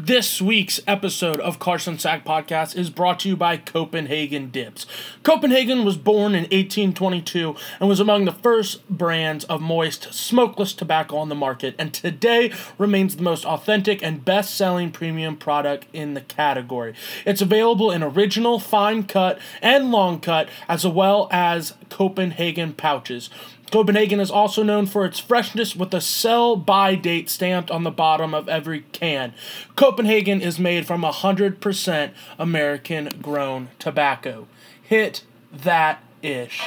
This week's episode of Carson Sack Podcast is brought to you by Copenhagen Dips. Copenhagen was born in 1822 and was among the first brands of moist, smokeless tobacco on the market, and today remains the most authentic and best selling premium product in the category. It's available in original, fine cut, and long cut, as well as Copenhagen pouches. Copenhagen is also known for its freshness with a sell by date stamped on the bottom of every can. Copenhagen is made from 100% American grown tobacco. Hit that ish.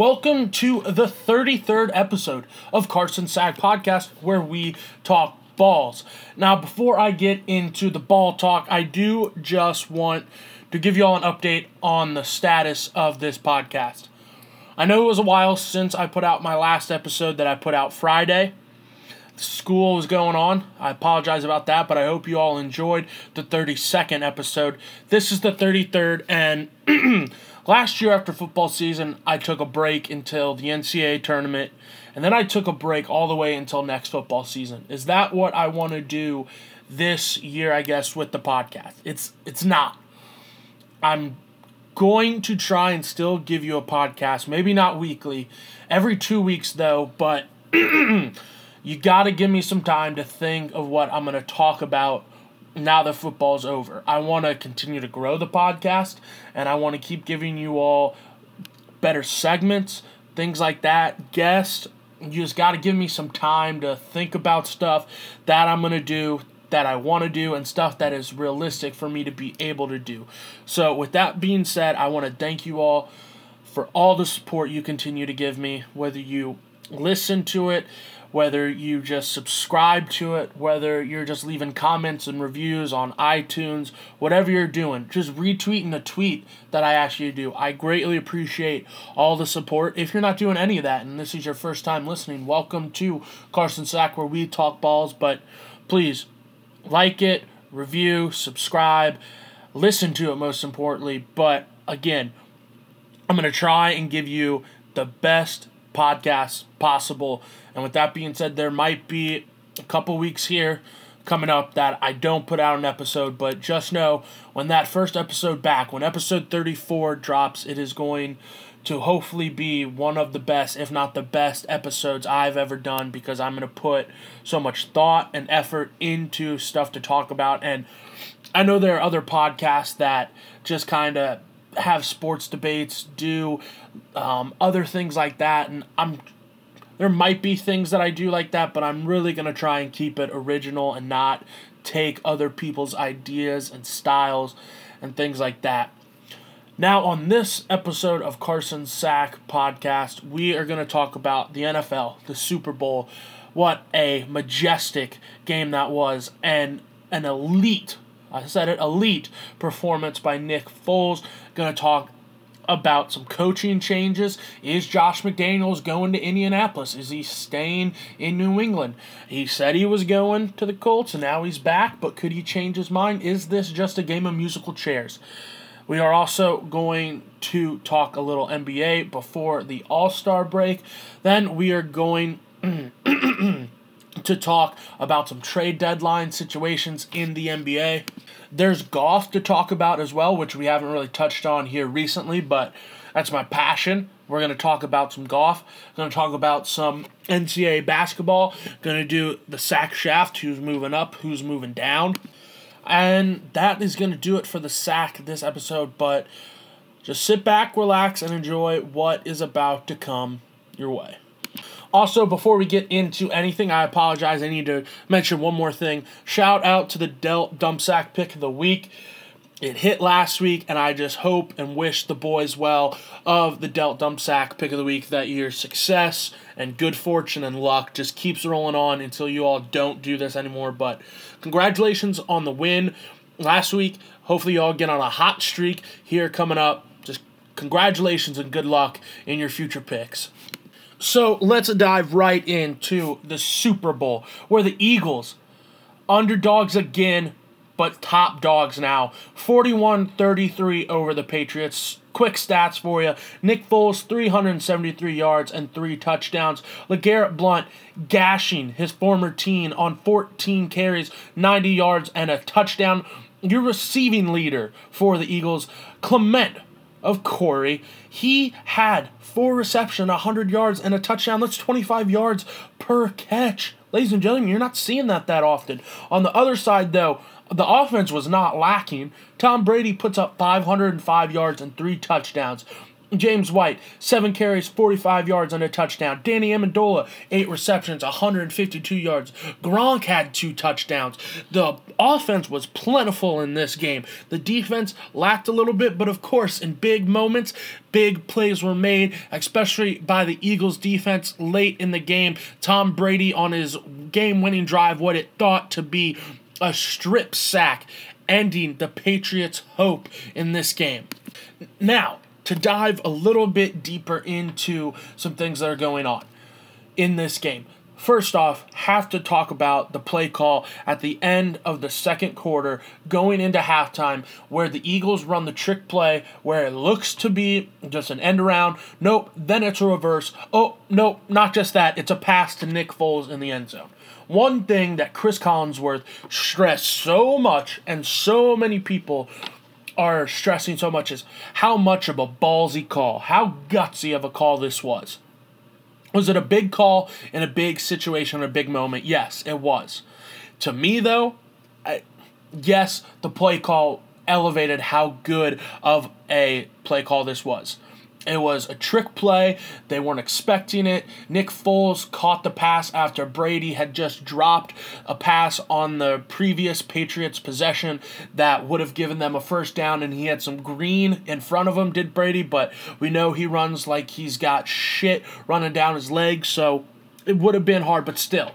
Welcome to the 33rd episode of Carson Sack Podcast, where we talk balls. Now, before I get into the ball talk, I do just want to give you all an update on the status of this podcast. I know it was a while since I put out my last episode that I put out Friday. School was going on. I apologize about that, but I hope you all enjoyed the 32nd episode. This is the 33rd, and Last year after football season, I took a break until the NCAA tournament, and then I took a break all the way until next football season. Is that what I want to do this year, I guess, with the podcast? It's it's not. I'm going to try and still give you a podcast, maybe not weekly, every 2 weeks though, but you got to give me some time to think of what I'm going to talk about now that football's over. I want to continue to grow the podcast and I want to keep giving you all better segments, things like that, guests. You just got to give me some time to think about stuff that I'm going to do, that I want to do, and stuff that is realistic for me to be able to do. So, with that being said, I want to thank you all for all the support you continue to give me, whether you listen to it, whether you just subscribe to it, whether you're just leaving comments and reviews on iTunes, whatever you're doing, just retweeting the tweet that I asked you to do. I greatly appreciate all the support. If you're not doing any of that and this is your first time listening, welcome to Carson Sack where we talk balls, but please like it, review, subscribe, listen to it most importantly. But again, I'm going to try and give you the best podcast possible and with that being said, there might be a couple weeks here coming up that I don't put out an episode, but just know when that first episode back, when episode 34 drops, it is going to hopefully be one of the best, if not the best, episodes I've ever done because I'm going to put so much thought and effort into stuff to talk about. And I know there are other podcasts that just kind of have sports debates, do um, other things like that, and I'm there might be things that I do like that, but I'm really to try and keep it original and not take other people's ideas and styles and things like that. Now, on this episode of Carson Sack podcast, we are going to talk about the NFL, the Super Bowl. What a majestic game that was, and an elite, I said it, elite performance by Nick Foles. Going to talk about some coaching changes. Is Josh McDaniels going to Indianapolis? Is he staying in New England? He said he was going to the Colts and now he's back, but could he change his mind? Is this just a game of musical chairs? We are also going to talk a little NBA before the All Star break. Then we are going to talk about some trade deadline situations in the NBA. There's golf to talk about as well, which we haven't really touched on here recently, but that's my passion. We're going to talk about some golf. Going to talk about some NCAA basketball. Going to do the sack shaft, who's moving up, who's moving down. And that is going to do it for the sack this episode, but just sit back, relax, and enjoy what is about to come your way. Also, before we get into anything, I apologize. I need to mention one more thing. Shout out to the Delt Dump Sack Pick of the Week. It hit last week, and I just hope and wish the boys well of the Delt Dump Sack Pick of the Week that your success and good fortune and luck just keeps rolling on until you all don't do this anymore. But congratulations on the win last week. Hopefully, you all get on a hot streak here coming up Just congratulations and good luck in your future picks. So let's dive right into the Super Bowl, where the Eagles, underdogs again, but top dogs now. 41 33 over the Patriots. Quick stats for you. Nick Foles, 373 yards and three touchdowns. LeGarrette Blunt gashing his former team on 14 carries, 90 yards, and a touchdown. Your receiving leader for the Eagles, Clement of Corey. He had four reception, 100 yards, and a touchdown. That's 25 yards per catch. Ladies and gentlemen, you're not seeing that that often. On the other side, though, the offense was not lacking. Tom Brady puts up 505 yards and three touchdowns. James White, seven carries, 45 yards, and a touchdown. Danny Amendola, eight receptions, 152 yards. Gronk had two touchdowns. The offense was plentiful in this game. The defense lacked a little bit, but of course, in big moments, big plays were made, especially by the Eagles defense late in the game. Tom Brady on his game winning drive, what it thought to be a strip sack, ending the Patriots' hope in this game. Now, to dive a little bit deeper into some things that are going on in this game. First off, have to talk about the play call at the end of the second quarter going into halftime where the Eagles run the trick play where it looks to be just an end around. Nope, then it's a reverse. Oh, nope, not just that. It's a pass to Nick Foles in the end zone. One thing that Chris Collinsworth stressed so much and so many people are stressing so much is how much of a ballsy call, how gutsy of a call this was. Was it a big call in a big situation, or a big moment? Yes, it was. To me, though, I, yes, the play call elevated how good of a play call this was. It was a trick play. They weren't expecting it. Nick Foles caught the pass after Brady had just dropped a pass on the previous Patriots possession that would have given them a first down, and he had some green in front of him, did Brady, but we know he runs like he's got shit running down his legs, so it would have been hard, but still.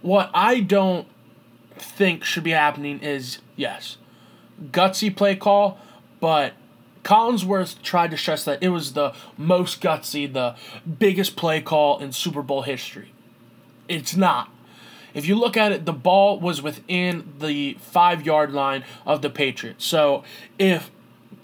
What I don't think should be happening is yes, gutsy play call, but Collinsworth tried to stress that it was the most gutsy, the biggest play call in Super Bowl history. It's not. If you look at it, the ball was within the five yard line of the Patriots. So if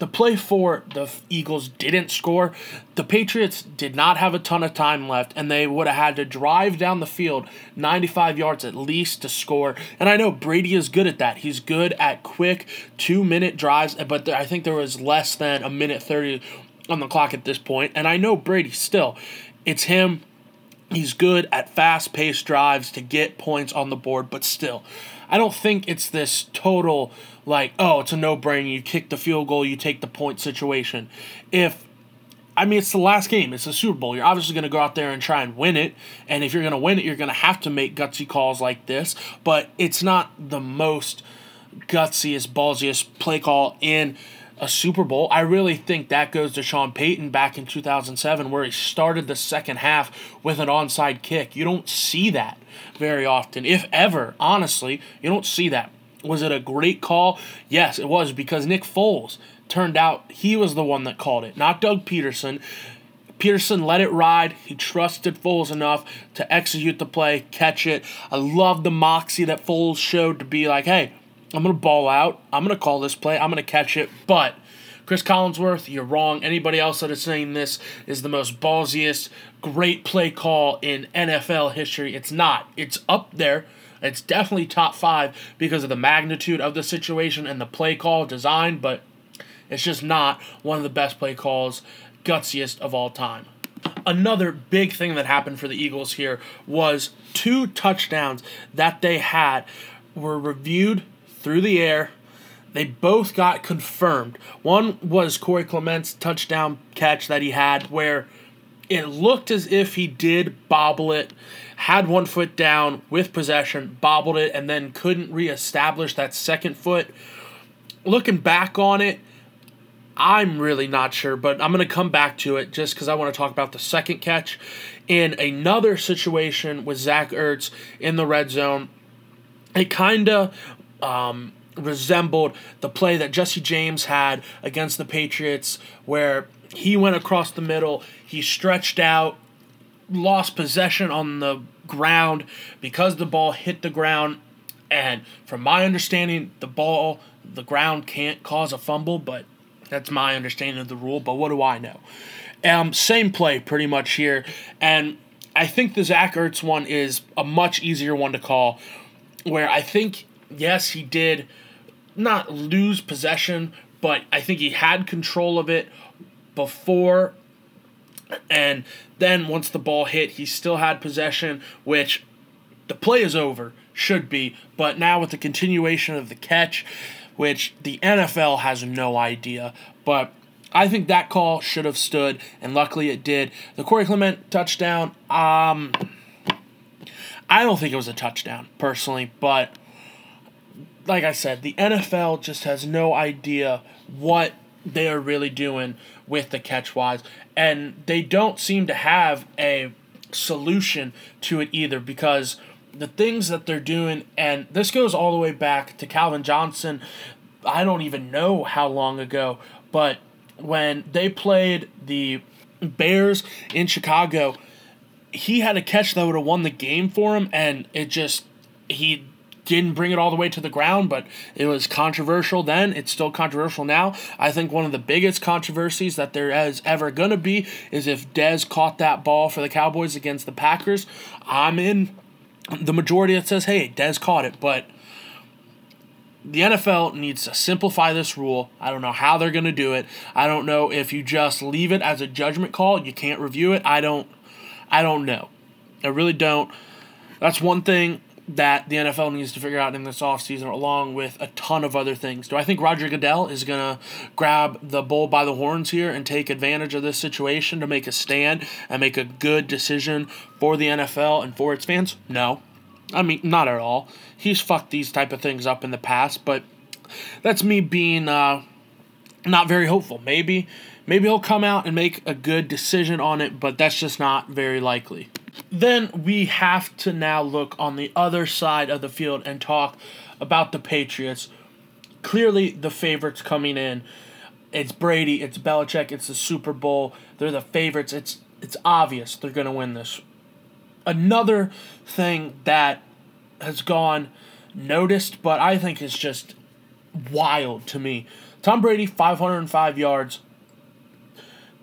the play for the Eagles didn't score. The Patriots did not have a ton of time left, and they would have had to drive down the field 95 yards at least to score. And I know Brady is good at that. He's good at quick two minute drives, but I think there was less than a minute 30 on the clock at this point. And I know Brady still. It's him. He's good at fast paced drives to get points on the board, but still, I don't think it's this total like, oh, it's a no brainer. You kick the field goal, you take the point situation. If I mean, it's the last game. It's the Super Bowl. You're obviously going to go out there and try and win it. And if you're going to win it, you're going to have to make gutsy calls like this. But it's not the most gutsiest, ballsiest play call in a Super Bowl. I really think that goes to Sean Payton back in 2007, where he started the second half with an onside kick. You don't see that very often, if ever. Honestly, you don't see that. Was it a great call? Yes, it was because Nick Foles turned out he was the one that called it, not Doug Pederson. Pederson let it ride. He trusted Foles enough to execute the play, catch it. I love the moxie that Foles showed to be like, hey, I'm going to ball out. I'm going to call this play. I'm going to catch it. But Chris Collinsworth, you're wrong. Anybody else that is saying this is the most ballsiest, great play call in NFL history. It's not. It's up there. It's definitely top five because of the magnitude of the situation and the play call design, but it's just not one of the best play calls, gutsiest of all time. Another big thing that happened for the Eagles here was two touchdowns that they had were reviewed through the air. They both got confirmed. One was Corey Clement's touchdown catch that he had where it looked as if he did bobble it, had one foot down with possession, bobbled it, and then couldn't reestablish that second foot. Looking back on it, I'm really not sure, but I'm going to come back to it just because I want to talk about the second catch. In another situation with Zach Ertz in the red zone, it kind of um, resembled the play that Jesse James had against the Patriots, where he went across the middle. He stretched out, lost possession on the ground because the ball hit the ground. And from my understanding, the ball, the ground can't cause a fumble, but that's my understanding of the rule. But what do I know? Um, same play pretty much here. And I think the Zach Ertz one is a much easier one to call, where I think, yes, he did not lose possession, but I think he had control of it before. And then once the ball hit, he still had possession, which the play is over, should be. But now with the continuation of the catch, which the NFL has no idea, but I think that call should have stood, and luckily it did. The Corey Clement touchdown, um, I don't think it was a touchdown personally, but like I said, the NFL just has no idea what they are really doing with the catch wise, and they don't seem to have a solution to it either because the things that they're doing, and this goes all the way back to Calvin Johnson. I don't even know how long ago, but when they played the Bears in Chicago, he had a catch that would have won the game for him, and it just he didn't bring it all the way to the ground, but it was controversial then. It's still controversial now. I think one of the biggest controversies that there is ever going to be is if Dez caught that ball for the Cowboys against the Packers. I'm in the majority that says, hey, Dez caught it, but the NFL needs to simplify this rule. I don't know how they're going to do it. I don't know if you just leave it as a judgment call, you can't review it. I don't I don't know. I really don't. That's one thing that the NFL needs to figure out in this offseason, along with a ton of other things. Do I think Roger Goodell is going to grab the bull by the horns here and take advantage of this situation to make a stand and make a good decision for the NFL and for its fans? No. I mean, not at all. He's fucked these type of things up in the past, but that's me being uh, not very hopeful. Maybe, maybe he'll come out and make a good decision on it, but that's just not very likely. Then we have to now look on the other side of the field and talk about the Patriots. Clearly, the favorites coming in. It's Brady, it's Belichick, it's the Super Bowl. They're the favorites. It's it's obvious they're going to win this. Another thing that has gone noticed, but I think is just wild to me. Tom Brady, 505 yards,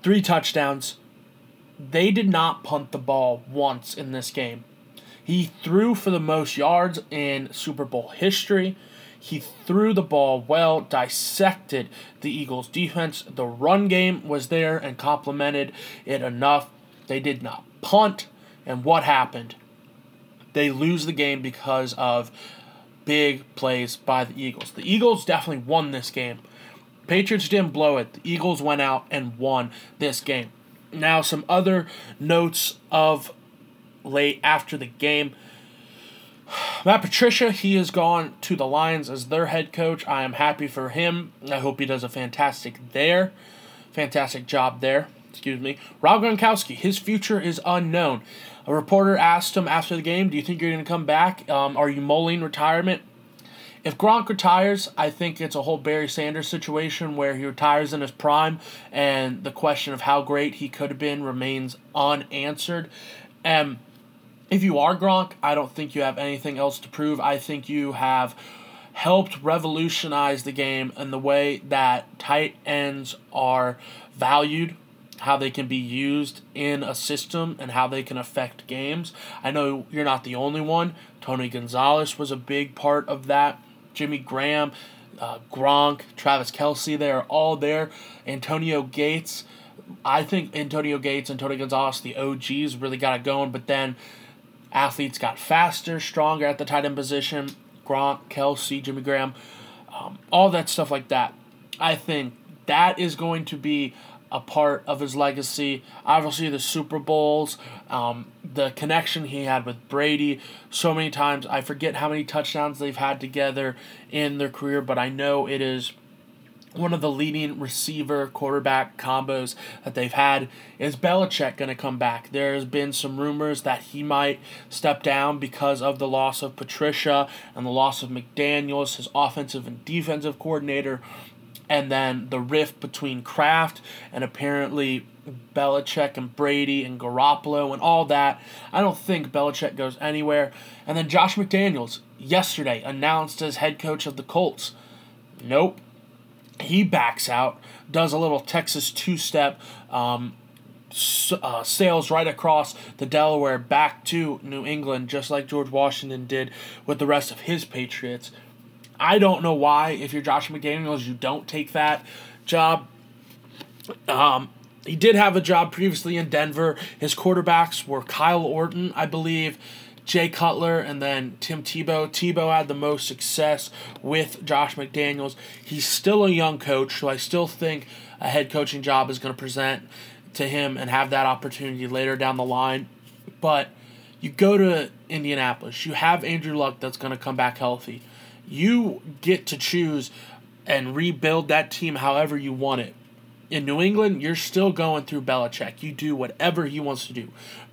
three touchdowns, they did not punt the ball once in this game. He threw for the most yards in Super Bowl history. He threw the ball well, dissected the Eagles' defense. The run game was there and complemented it enough. They did not punt. And what happened? They lose the game because of big plays by the Eagles. The Eagles definitely won this game. Patriots didn't blow it. The Eagles went out and won this game. Now, some other notes of late after the game. Matt Patricia, he has gone to the Lions as their head coach. I am happy for him. I hope he does a fantastic there. Fantastic job there. Excuse me. Rob Gronkowski, his future is unknown. A reporter asked him after the game, Do you think you're going to come back? Um, are you mulling retirement? If Gronk retires, I think it's a whole Barry Sanders situation where he retires in his prime, and the question of how great he could have been remains unanswered. And if you are Gronk, I don't think you have anything else to prove. I think you have helped revolutionize the game and the way that tight ends are valued, how they can be used in a system, and how they can affect games. I know you're not the only one. Tony Gonzalez was a big part of that. Jimmy Graham, uh, Gronk, Travis Kelce, they are all there. Antonio Gates. I think Antonio Gates and Tony Gonzalez, the OGs, really got it going, but then athletes got faster, stronger at the tight end position. Gronk, Kelce, Jimmy Graham, um, all that stuff like that. I think that is going to be a part of his legacy. Obviously, the Super Bowls, um, the connection he had with Brady so many times. I forget how many touchdowns they've had together in their career, but I know it is one of the leading receiver quarterback combos that they've had. Is Belichick going to come back? There has been some rumors that he might step down because of the loss of Patricia and the loss of McDaniels, his offensive and defensive coordinator. and then the rift between Kraft and apparently Belichick and Brady and Garoppolo and all that. I don't think Belichick goes anywhere. And then Josh McDaniels yesterday announced as head coach of the Colts. Nope. He backs out, does a little Texas two step, um, uh, sails right across the Delaware back to New England, just like George Washington did with the rest of his Patriots. I don't know why, if you're Josh McDaniels, you don't take that job. Um, he did have a job previously in Denver. His quarterbacks were Kyle Orton, I believe, Jay Cutler, and then Tim Tebow. Tebow had the most success with Josh McDaniels. He's still a young coach, so I still think a head coaching job is going to present to him and have that opportunity later down the line. But you go to Indianapolis, you have Andrew Luck that's going to come back healthy. You get to choose and rebuild that team however you want it. In New England, you're still going through Belichick. You do whatever he wants to do.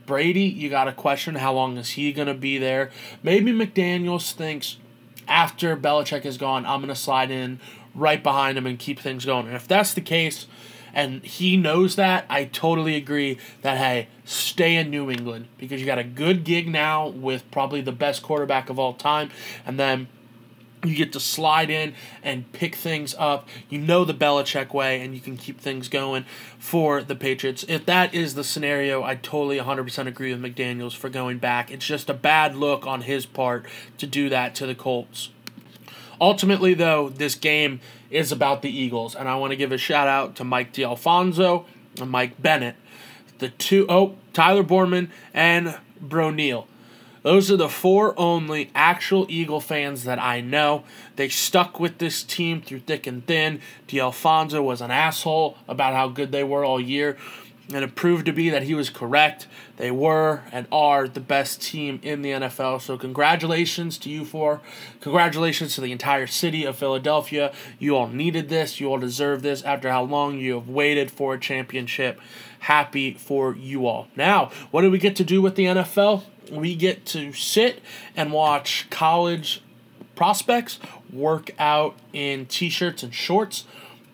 Brady, you got to question how long is he going to be there. Maybe McDaniels thinks after Belichick is gone, I'm going to slide in right behind him and keep things going. And if that's the case, and he knows that, I totally agree that, hey, stay in New England because you got a good gig now with probably the best quarterback of all time. And then you get to slide in and pick things up. You know the Belichick way, and you can keep things going for the Patriots. If that is the scenario, I totally 100% agree with McDaniels for going back. It's just a bad look on his part to do that to the Colts. Ultimately, though, this game is about the Eagles, and I want to give a shout out to Mike D'Alfonso and Mike Bennett, the two oh Tyler Borman and Bro Neal. Those are the four only actual Eagle fans that I know. They stuck with this team through thick and thin. D'Alfonso was an asshole about how good they were all year and it proved to be that he was correct. They were and are the best team in the NFL. So, congratulations to you four. Congratulations to the entire city of Philadelphia. You all needed this. You all deserve this after how long you have waited for a championship. Happy for you all. Now, what do we get to do with the NFL? We get to sit and watch college prospects work out in t shirts and shorts.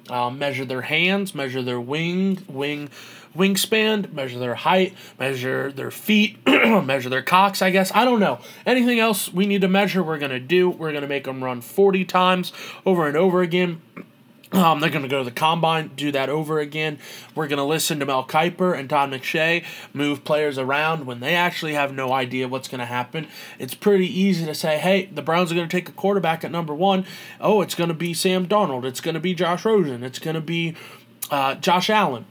Uh, measure their hands, measure their wing, wing wingspan, measure their height, measure their feet, measure their cocks, I guess. I don't know. Anything else we need to measure, we're going to do. We're going to make them run 40 times over and over again. Um, they're going to go to the combine, do that over again. We're going to listen to Mel Kiper and Todd McShay move players around when they actually have no idea what's going to happen. It's pretty easy to say, hey, the Browns are going to take a quarterback at number one. Oh, it's going to be Sam Darnold. It's going to be Josh Rosen. It's going to be uh, Josh Allen.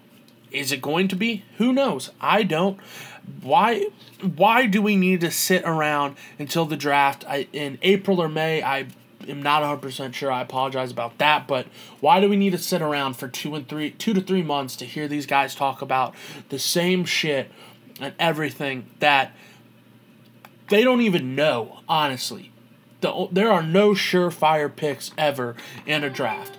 Is it going to be? Who knows? I don't. Why why do we need to sit around until the draft I, in April or May? I am not 100% sure. I apologize about that, but why do we need to sit around for 2 and 3 2 to 3 months to hear these guys talk about the same shit and everything that they don't even know, honestly. The, there are no surefire picks ever in a draft.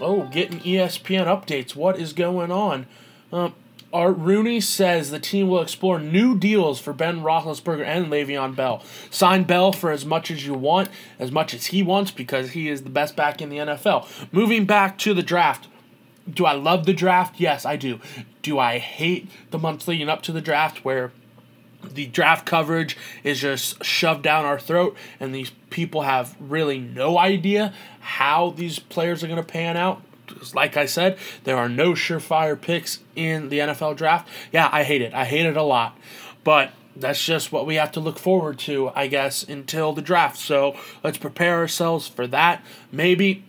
Oh, getting ESPN updates. What is going on? Uh, Art Rooney says the team will explore new deals for Ben Roethlisberger and Le'Veon Bell. Sign Bell for as much as you want, as much as he wants, because he is the best back in the NFL. Moving back to the draft. Do I love the draft? Yes, I do. Do I hate the months leading up to the draft where the draft coverage is just shoved down our throat and these people have really no idea how these players are going to pan out? Like I said, there are no surefire picks in the NFL draft. Yeah, I hate it. I hate it a lot. But that's just what we have to look forward to, I guess, until the draft. So let's prepare ourselves for that. Maybe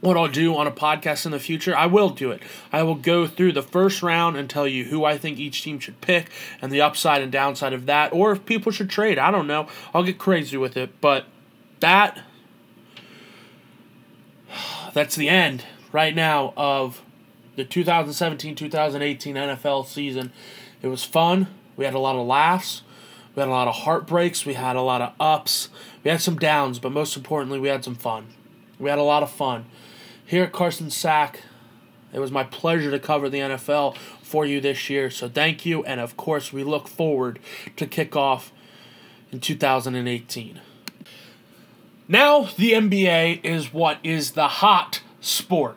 what I'll do on a podcast in the future, I will do it. I will go through the first round and tell you who I think each team should pick and the upside and downside of that, or if people should trade. I don't know. I'll get crazy with it. But that. That's the end right now of the 2017 2018 NFL season. It was fun. We had a lot of laughs. We had a lot of heartbreaks. We had a lot of ups. We had some downs, but most importantly, we had some fun. We had a lot of fun. Here at Carson Sack, it was my pleasure to cover the NFL for you this year. So thank you. And of course, we look forward to kickoff in 2018. Now, the NBA is what is the hot sport.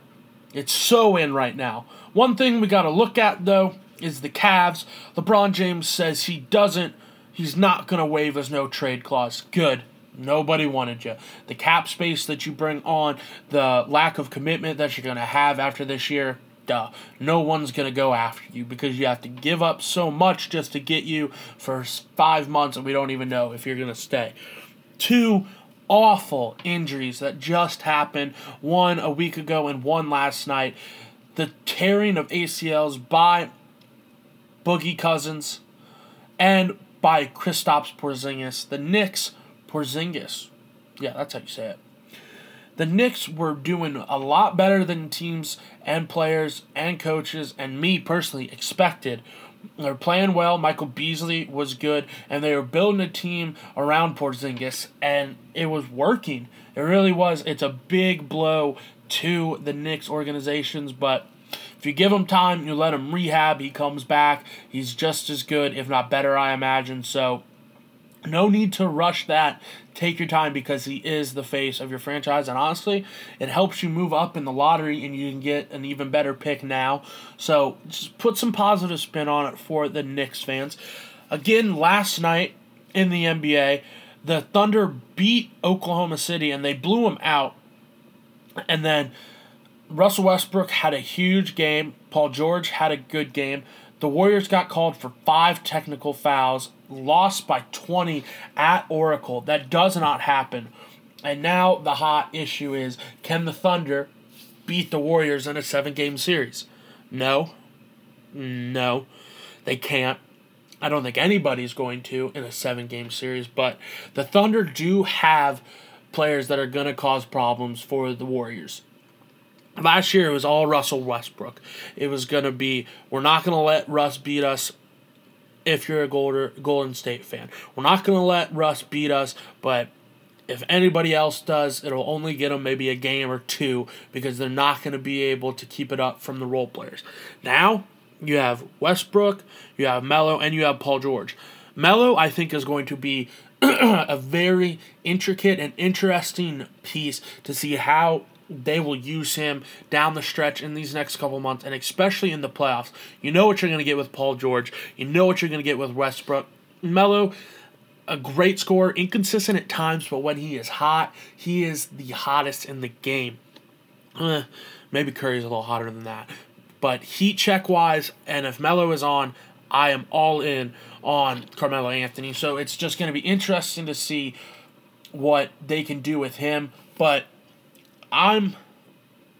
It's so in right now. One thing we got to look at, though, is the Cavs. LeBron James says he doesn't, he's not going to waive his no trade clause. Good. Nobody wanted you. The cap space that you bring on, the lack of commitment that you're going to have after this year, duh. No one's going to go after you because you have to give up so much just to get you for five months and we don't even know if you're going to stay. Two awful injuries that just happened one a week ago and one last night. The tearing of ACLs by Boogie Cousins and by Kristaps Porzingis. The Knicks Porzingis. Yeah, that's how you say it. The Knicks were doing a lot better than teams and players and coaches and me personally expected. They're playing well. Michael Beasley was good, and they were building a team around Porzingis, and it was working. It really was. It's a big blow to the Knicks organizations, but if you give him time, you let him rehab, he comes back. He's just as good, if not better, I imagine. So no need to rush that. Take your time because he is the face of your franchise. And honestly, it helps you move up in the lottery and you can get an even better pick now. So just put some positive spin on it for the Knicks fans. Again, last night in the NBA, the Thunder beat Oklahoma City and they blew them out. And then Russell Westbrook had a huge game. Paul George had a good game. The Warriors got called for five technical fouls lost by 20 at Oracle. That does not happen. And now the hot issue is can the Thunder beat the Warriors in a seven game series? No. No. They can't. I don't think anybody's going to in a seven game series, but the Thunder do have players that are going to cause problems for the Warriors. Last year it was all Russell Westbrook. It was going to be, we're not going to let Russ beat us if you're a Golden State fan. We're not going to let Russ beat us, but if anybody else does, it'll only get them maybe a game or two because they're not going to be able to keep it up from the role players. Now, you have Westbrook, you have Melo, and you have Paul George. Melo, I think, is going to be a very intricate and interesting piece to see how they will use him down the stretch in these next couple months, and especially in the playoffs. You know what you're going to get with Paul George. You know what you're going to get with Westbrook. Melo, a great scorer, inconsistent at times, but when he is hot, he is the hottest in the game. Eh, maybe Curry's a little hotter than that. But heat check wise, and if Melo is on, I am all in on Carmelo Anthony. So it's just going to be interesting to see what they can do with him. But I'm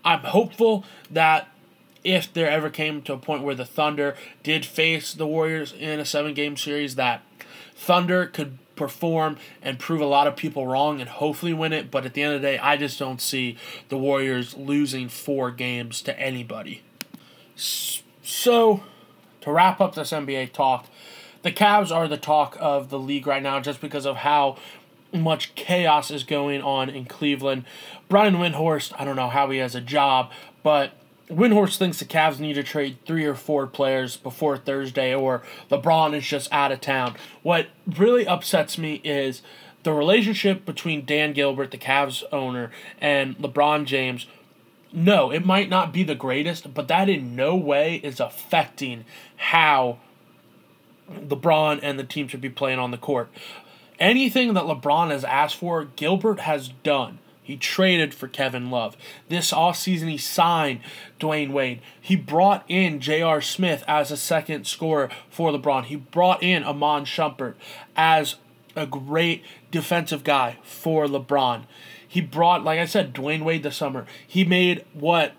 I'm hopeful that if there ever came to a point where the Thunder did face the Warriors in a seven game series, that Thunder could perform and prove a lot of people wrong and hopefully win it. But at the end of the day, I just don't see the Warriors losing four games to anybody. So, to wrap up this NBA talk, the Cavs are the talk of the league right now just because of how much chaos is going on in Cleveland. Brian Windhorst, I don't know how he has a job, but Windhorst thinks the Cavs need to trade three or four players before Thursday, or LeBron is just out of town. What really upsets me is the relationship between Dan Gilbert, the Cavs owner, and LeBron James. No, it might not be the greatest, but that in no way is affecting how LeBron and the team should be playing on the court. Anything that LeBron has asked for, Gilbert has done. He traded for Kevin Love. This offseason, he signed Dwyane Wade. He brought in J.R. Smith as a second scorer for LeBron. He brought in Iman Shumpert as a great defensive guy for LeBron. He brought, like I said, Dwyane Wade this summer. He made what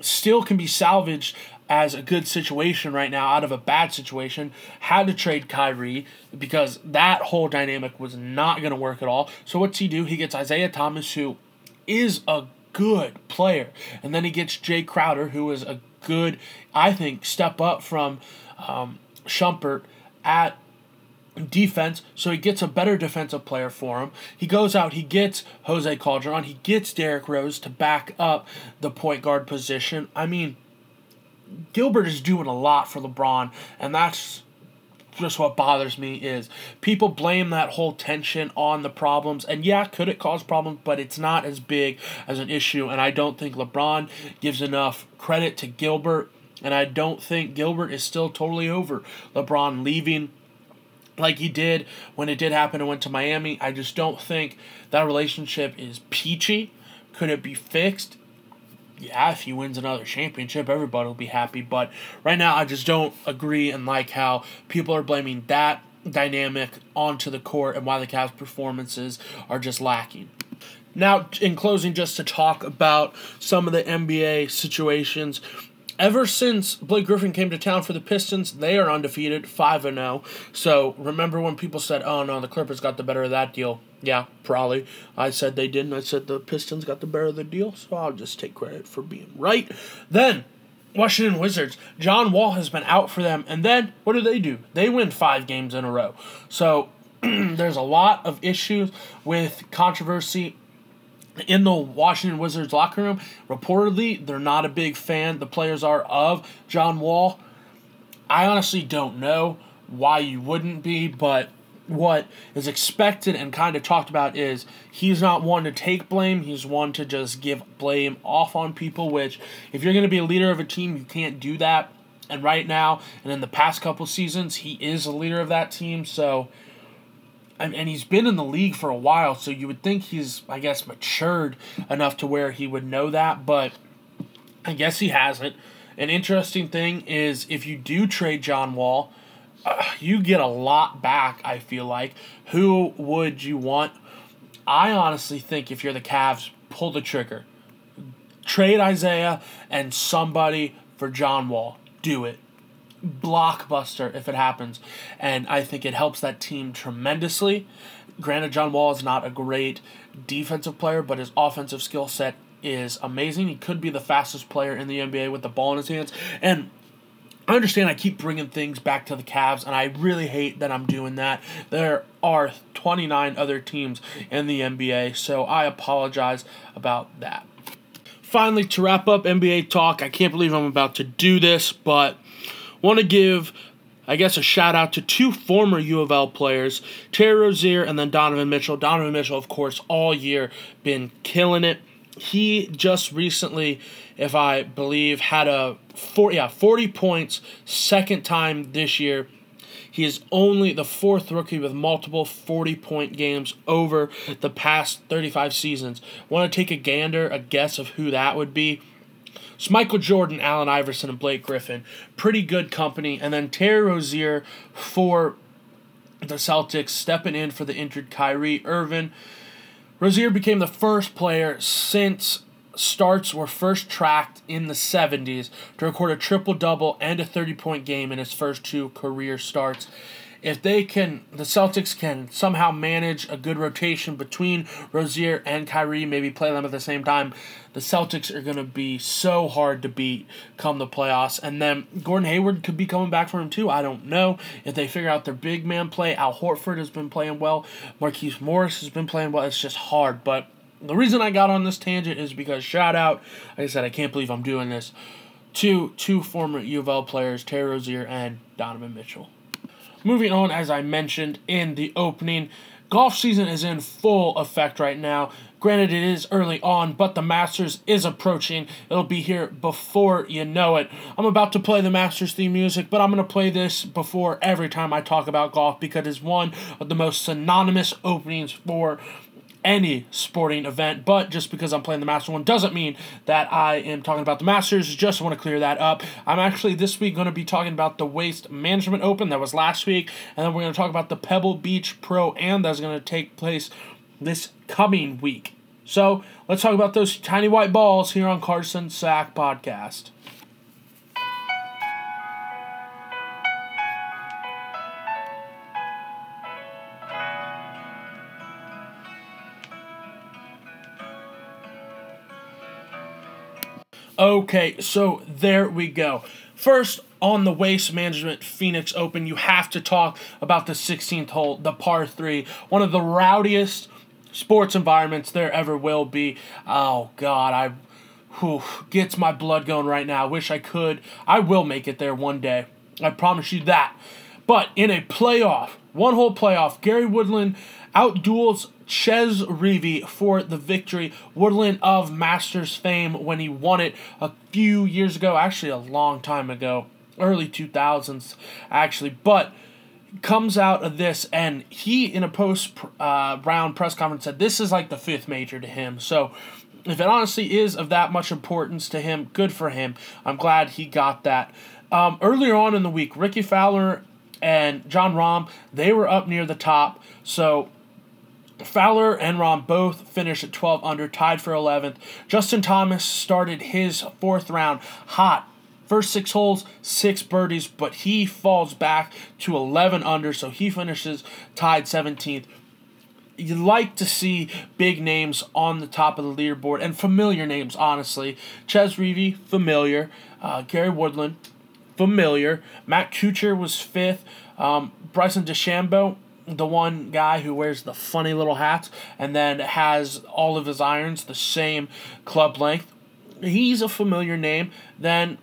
still can be salvaged as a good situation right now out of a bad situation. Had to trade Kyrie because that whole dynamic was not going to work at all. So what's he do? He gets Isaiah Thomas, who is a good player, and then he gets Jae Crowder, who is a good, I think, step up from um, Shumpert at defense, so he gets a better defensive player for him. He goes out, he gets Jose Calderon, he gets Derrick Rose to back up the point guard position. I mean, Gilbert is doing a lot for LeBron, and that's just what bothers me is people blame that whole tension on the problems and yeah could it cause problems but it's not as big as an issue and i don't think lebron gives enough credit to gilbert and i don't think gilbert is still totally over lebron leaving like he did when it did happen and went to miami. I just don't think that relationship is peachy. Could it be fixed yeah, if he wins another championship, everybody will be happy. But right now, I just don't agree and like how people are blaming that dynamic onto the court and why the Cavs' performances are just lacking. Now, in closing, just to talk about some of the NBA situations. Ever since Blake Griffin came to town for the Pistons, they are undefeated, 5 and 0. So remember when people said, oh no, the Clippers got the better of that deal? Yeah, probably. I said they didn't. I said the Pistons got the better of the deal, so I'll just take credit for being right. Then, Washington Wizards. John Wall has been out for them, and then what do they do? They win five games in a row. So there's a lot of issues with controversy in the Washington Wizards locker room. Reportedly, they're not a big fan, the players are, of John Wall. I honestly don't know why you wouldn't be, but what is expected and kind of talked about is he's not one to take blame. He's one to just give blame off on people, which, if you're going to be a leader of a team, you can't do that. And right now, and in the past couple seasons, he is a leader of that team. So, and, and he's been in the league for a while. So you would think he's, I guess, matured enough to where he would know that. But I guess he hasn't. An interesting thing is if you do trade John Wall, uh, you get a lot back, I feel like. Who would you want? I honestly think if you're the Cavs, pull the trigger. Trade Isaiah and somebody for John Wall. Do it. Blockbuster if it happens. And I think it helps that team tremendously. Granted, John Wall is not a great defensive player, but his offensive skill set is amazing. He could be the fastest player in the NBA with the ball in his hands. And I understand I keep bringing things back to the Cavs, and I really hate that I'm doing that. There are 29 other teams in the NBA, so I apologize about that. Finally, to wrap up NBA talk, I can't believe I'm about to do this, but want to give I guess a shout out to two former U of L players, Terry Rozier and then Donovan Mitchell. Donovan Mitchell, of course, all year been killing it he just recently, if I believe, had a four yeah forty points second time this year. He is only the fourth rookie with multiple 40 point games over the past 35 seasons. Want to take a gander, a guess of who that would be? It's Michael Jordan, Allen Iverson, and Blake Griffin. Pretty good company. And then Terry Rozier for the Celtics, stepping in for the injured Kyrie Irving. Rozier became the first player since starts were first tracked in the 70s to record a triple double and a 30 point game in his first two career starts if they can, the Celtics can somehow manage a good rotation between Rozier and Kyrie, maybe play them at the same time, the Celtics are going to be so hard to beat come the playoffs. And then Gordon Hayward could be coming back for him too. I don't know if they figure out their big man play. Al Horford has been playing well. Marquise Morris has been playing well. It's just hard. But the reason I got on this tangent is because shout out, like I said, I can't believe I'm doing this. To two former U of L players, Terry Rozier and Donovan Mitchell. Moving on, as I mentioned in the opening, golf season is in full effect right now. Granted, it is early on, but the Masters is approaching. It'll be here before you know it. I'm about to play the Masters theme music, but I'm going to play this before every time I talk about golf because it's one of the most synonymous openings for any sporting event, but just because I'm playing the Masters one doesn't mean that I am talking about the Masters. Just want to clear that up. I'm actually this week going to be talking about the Waste Management Open that was last week, and then we're going to talk about the Pebble Beach Pro Am that's going to take place this coming week. So let's talk about those tiny white balls here on Carson Sack Podcast. Okay, so there we go. First, on the Waste Management Phoenix Open, you have to talk about the 16th hole, the par 3, one of the rowdiest sports environments there ever will be. Oh, God, I. Whew, gets my blood going right now. I wish I could. I will make it there one day. I promise you that. But in a playoff, one hole playoff, Gary Woodland outduels Chez Reavie for the victory. Woodland of Masters fame when he won it a few years ago, actually a long time ago, early 2000s, actually. But comes out of this, and he, in a post uh, round press conference, said this is like the fifth major to him. So, if it honestly is of that much importance to him, good for him. I'm glad he got that. Um, earlier on in the week, Rickie Fowler and Jon Rahm, they were up near the top. So, Fowler and Rahm both finished at 12 under, tied for 11th. Justin Thomas started his fourth round hot. First six holes, six birdies, but he falls back to 11 under, so he finishes tied 17th. You like to see big names on the top of the leaderboard and familiar names, honestly. Chez Reavie, familiar. Uh, Gary Woodland, familiar. Matt Kuchar was fifth. Um, Bryson DeChambeau, the one guy who wears the funny little hats and then has all of his irons the same club length. He's a familiar name. Then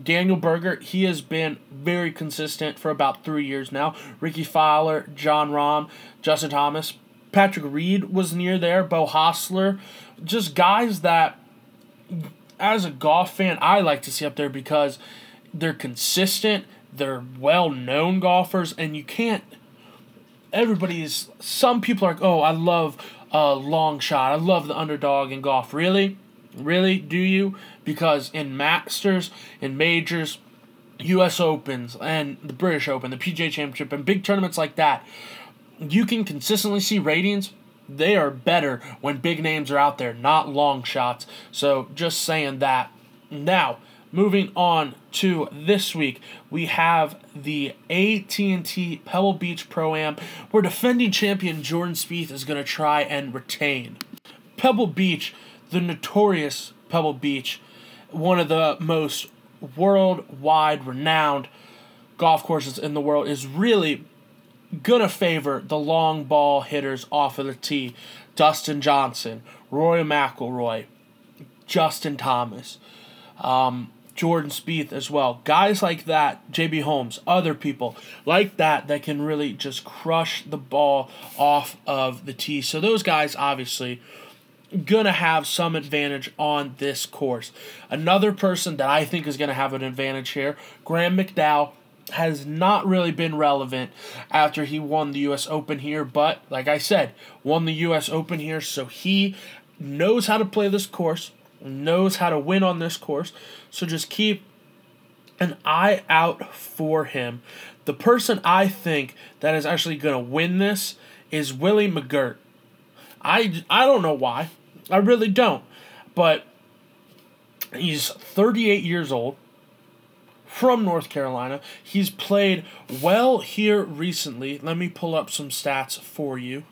Daniel Berger, he has been very consistent for about three years now. Rickie Fowler, Jon Rahm, Justin Thomas, Patrick Reed was near there, Beau Hossler, just guys that, as a golf fan, I like to see up there because they're consistent, they're well known golfers, and you can't everybody's some people are like, oh, I love uh, a long shot. I love the underdog in golf. Really? Really? Do you? Because in Masters, in majors, US Opens, and the British Open, the PGA Championship, and big tournaments like that, you can consistently see ratings. They are better when big names are out there, not long shots. So just saying that. Now, Moving on to this week, we have the AT&T Pebble Beach Pro Am, where defending champion Jordan Spieth is going to try and retain. Pebble Beach, the notorious Pebble Beach, one of the most worldwide renowned golf courses in the world, is really gonna favor the long ball hitters off of the tee. Dustin Johnson, Rory McIlroy, Justin Thomas. Um, Jordan Spieth as well. Guys like that, JB Holmes, other people like that that can really just crush the ball off of the tee. So those guys obviously gonna have some advantage on this course. Another person that I think is gonna have an advantage here, Graham McDowell has not really been relevant after he won the US Open here, but like I said, won the US Open here, so he knows how to play this course knows how to win on this course. So just keep an eye out for him. The person I think that is actually going to win this is Willie McGirt. I, I don't know why. I really don't. But he's 38 years old from North Carolina. He's played well here recently. Let me pull up some stats for you.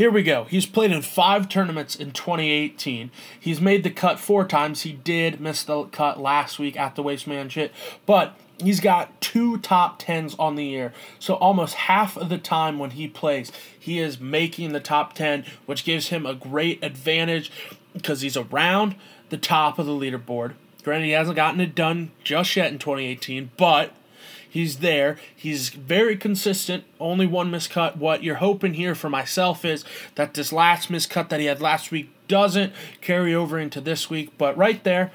Here we go. He's played in five tournaments in 2018. He's made the cut four times. He did miss the cut last week at the Waste Management, but he's got two top tens on the year. So almost half of the time when he plays, he is making the top 10, which gives him a great advantage because he's around the top of the leaderboard. Granted, he hasn't gotten it done just yet in 2018, but He's there. He's very consistent. Only one miscut. What you're hoping here for myself is that this last miscut that he had last week doesn't carry over into this week. But right there,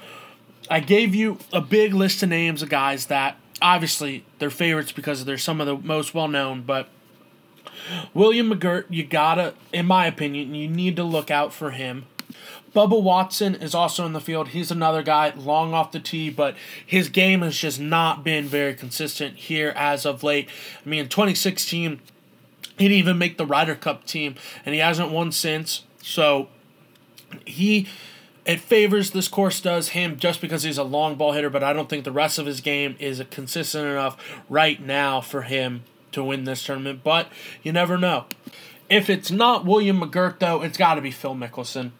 I gave you a big list of names of guys that obviously they're favorites because they're some of the most well known, but William McGirt, you gotta, in my opinion, you need to look out for him. Bubba Watson is also in the field. He's another guy long off the tee, but his game has just not been very consistent here as of late. I mean, in 2016, he didn't even make the Ryder Cup team, and he hasn't won since. So he it favors this course does him just because he's a long ball hitter, but I don't think the rest of his game is consistent enough right now for him to win this tournament. But you never know. If it's not William McGirt, though, it's got to be Phil Mickelson.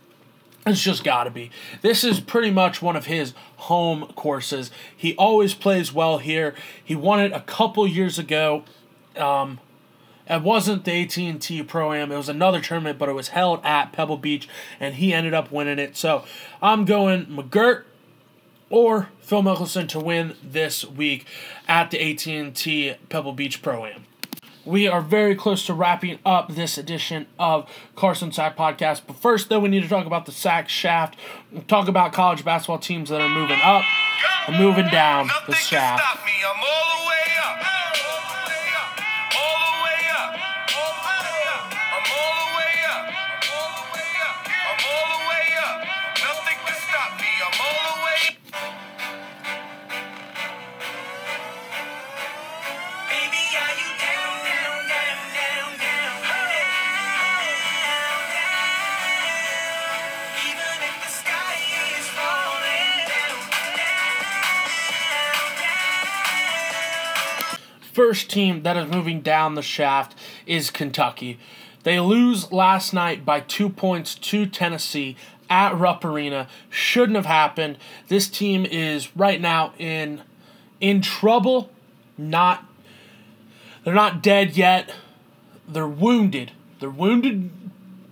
It's just got to be. This is pretty much one of his home courses. He always plays well here. He won it a couple years ago. Um, it wasn't the AT&T Pro Am. It was another tournament, but it was held at Pebble Beach, and he ended up winning it. So I'm going McGirt, or Phil Mickelson to win this week at the AT&T Pebble Beach Pro-Am. We are very close to wrapping up this edition of Carson Sack Podcast. But first, though, we need to talk about the Sack Shaft. Talk about college basketball teams that are moving up and moving down the shaft. First team that is moving down the shaft is Kentucky. They lose last night by two points to Tennessee at Rupp Arena. Shouldn't have happened. This team is right now in in trouble. Not they're not dead yet. They're wounded. They're wounded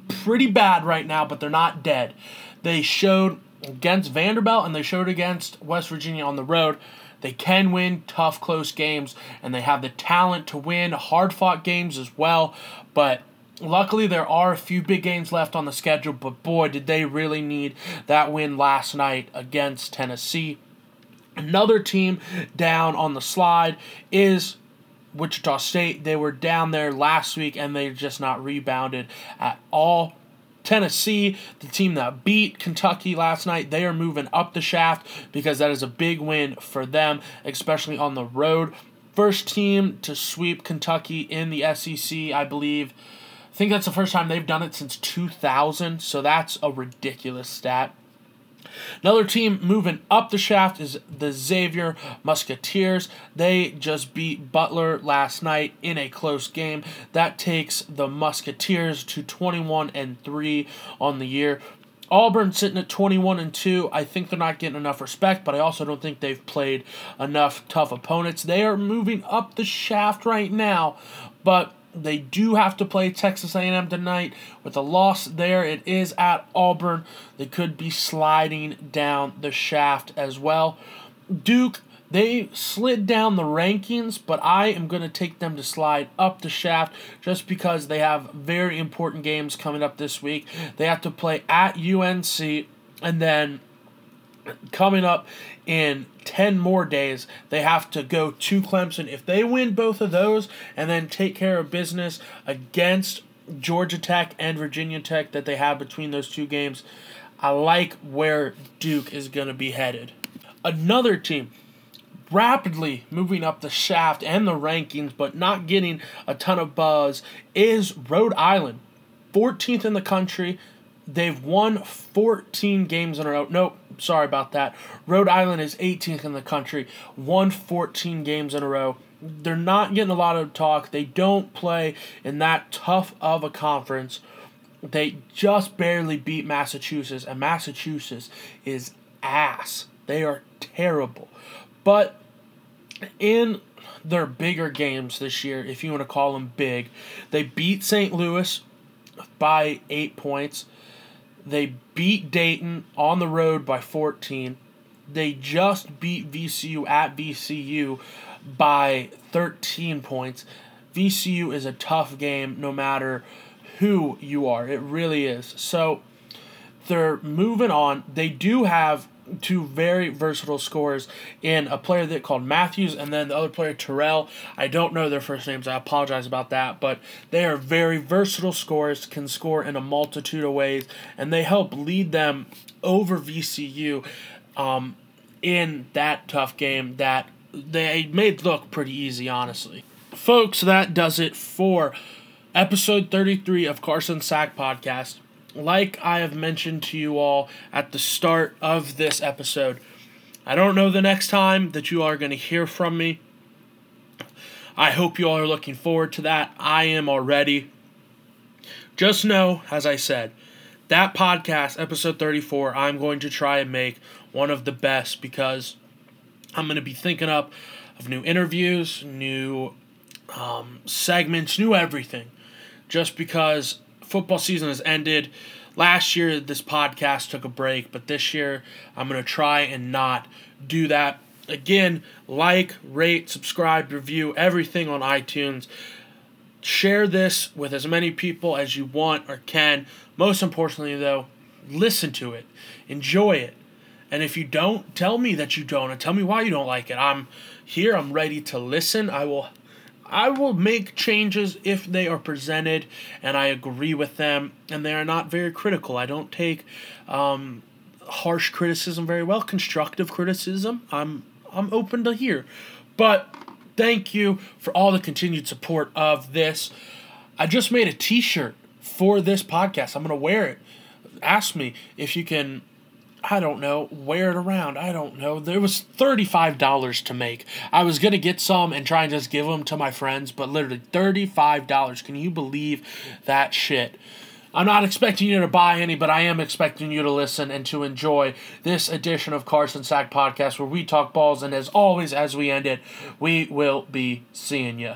pretty bad right now, but they're not dead. They showed against Vanderbilt and they showed against West Virginia on the road they can win tough, close games, and they have the talent to win hard fought games as well. But luckily, there are a few big games left on the schedule, but boy, did they really need that win last night against Tennessee. Another team down on the slide is Wichita State. They were down there last week and they just not rebounded at all. Tennessee, the team that beat Kentucky last night, they are moving up the shaft because that is a big win for them, especially on the road. First team to sweep Kentucky in the SEC, I believe. I think that's the first time they've done it since 2000, so that's a ridiculous stat. Another team moving up the shaft is the Xavier Musketeers. They just beat Butler last night in a close game. That takes the Musketeers to 21 and 3 on the year. Auburn sitting at 21 and 2. I think they're not getting enough respect, but I also don't think they've played enough tough opponents. They are moving up the shaft right now, but they do have to play Texas A&M tonight. With a loss there, it is at Auburn. They could be sliding down the shaft as well. Duke, they slid down the rankings, but I am going to take them to slide up the shaft just because they have very important games coming up this week. They have to play at UNC and then coming up in 10 more days, they have to go to Clemson. If they win both of those and then take care of business against Georgia Tech and Virginia Tech that they have between those two games, I like where Duke is going to be headed. Another team rapidly moving up the shaft and the rankings, but not getting a ton of buzz, is Rhode Island. 14th in the country, They've won 14 games in a row. Nope, sorry about that. Rhode Island is 18th in the country, won 14 games in a row. They're not getting a lot of talk. They don't play in that tough of a conference. They just barely beat Massachusetts, and Massachusetts is ass. They are terrible. But in their bigger games this year, if you want to call them big, they beat St. Louis by eight points. They beat Dayton on the road by 14. They just beat VCU at VCU by 13 points. VCU is a tough game no matter who you are. It really is. So they're moving on. They do have two very versatile scorers in a player that called Matthews and then the other player Terrell. I don't know their first names. I apologize about that, but they are very versatile scorers, can score in a multitude of ways, and they help lead them over VCU um, in that tough game that they made look pretty easy, honestly. Folks, that does it for episode 33 of Carson Sack Podcast like I have mentioned to you all at the start of this episode, I don't know the next time that you are going to hear from me. I hope you all are looking forward to that. I am already. Just know, as I said, that podcast, episode 34, I'm going to try and make one of the best because I'm going to be thinking up of new interviews, new um, segments, new everything. Just because football season has ended. last year this podcast took a break, but this year I'm going to try and not do that. Again, like, rate, subscribe, review everything on iTunes. Share this with as many people as you want or can. Most importantly, though, listen to it, enjoy it. And if you don't, tell me that you don't and tell me why you don't like it. I'm here, I'm ready to listen. I will I will make changes if they are presented and I agree with them and they are not very critical. I don't take um, harsh criticism very well. Constructive criticism, I'm I'm open to hear. But thank you for all the continued support of this. I just made a T-shirt for this podcast. I'm gonna wear it. Ask me if you can I don't know, wear it around. I don't know. There was $35 to make. I was going to get some and try and just give them to my friends, but literally $35. Can you believe that shit? I'm not expecting you to buy any, but I am expecting you to listen and to enjoy this edition of Carson Sack Podcast where we talk balls. And as always, as we end it, we will be seeing you.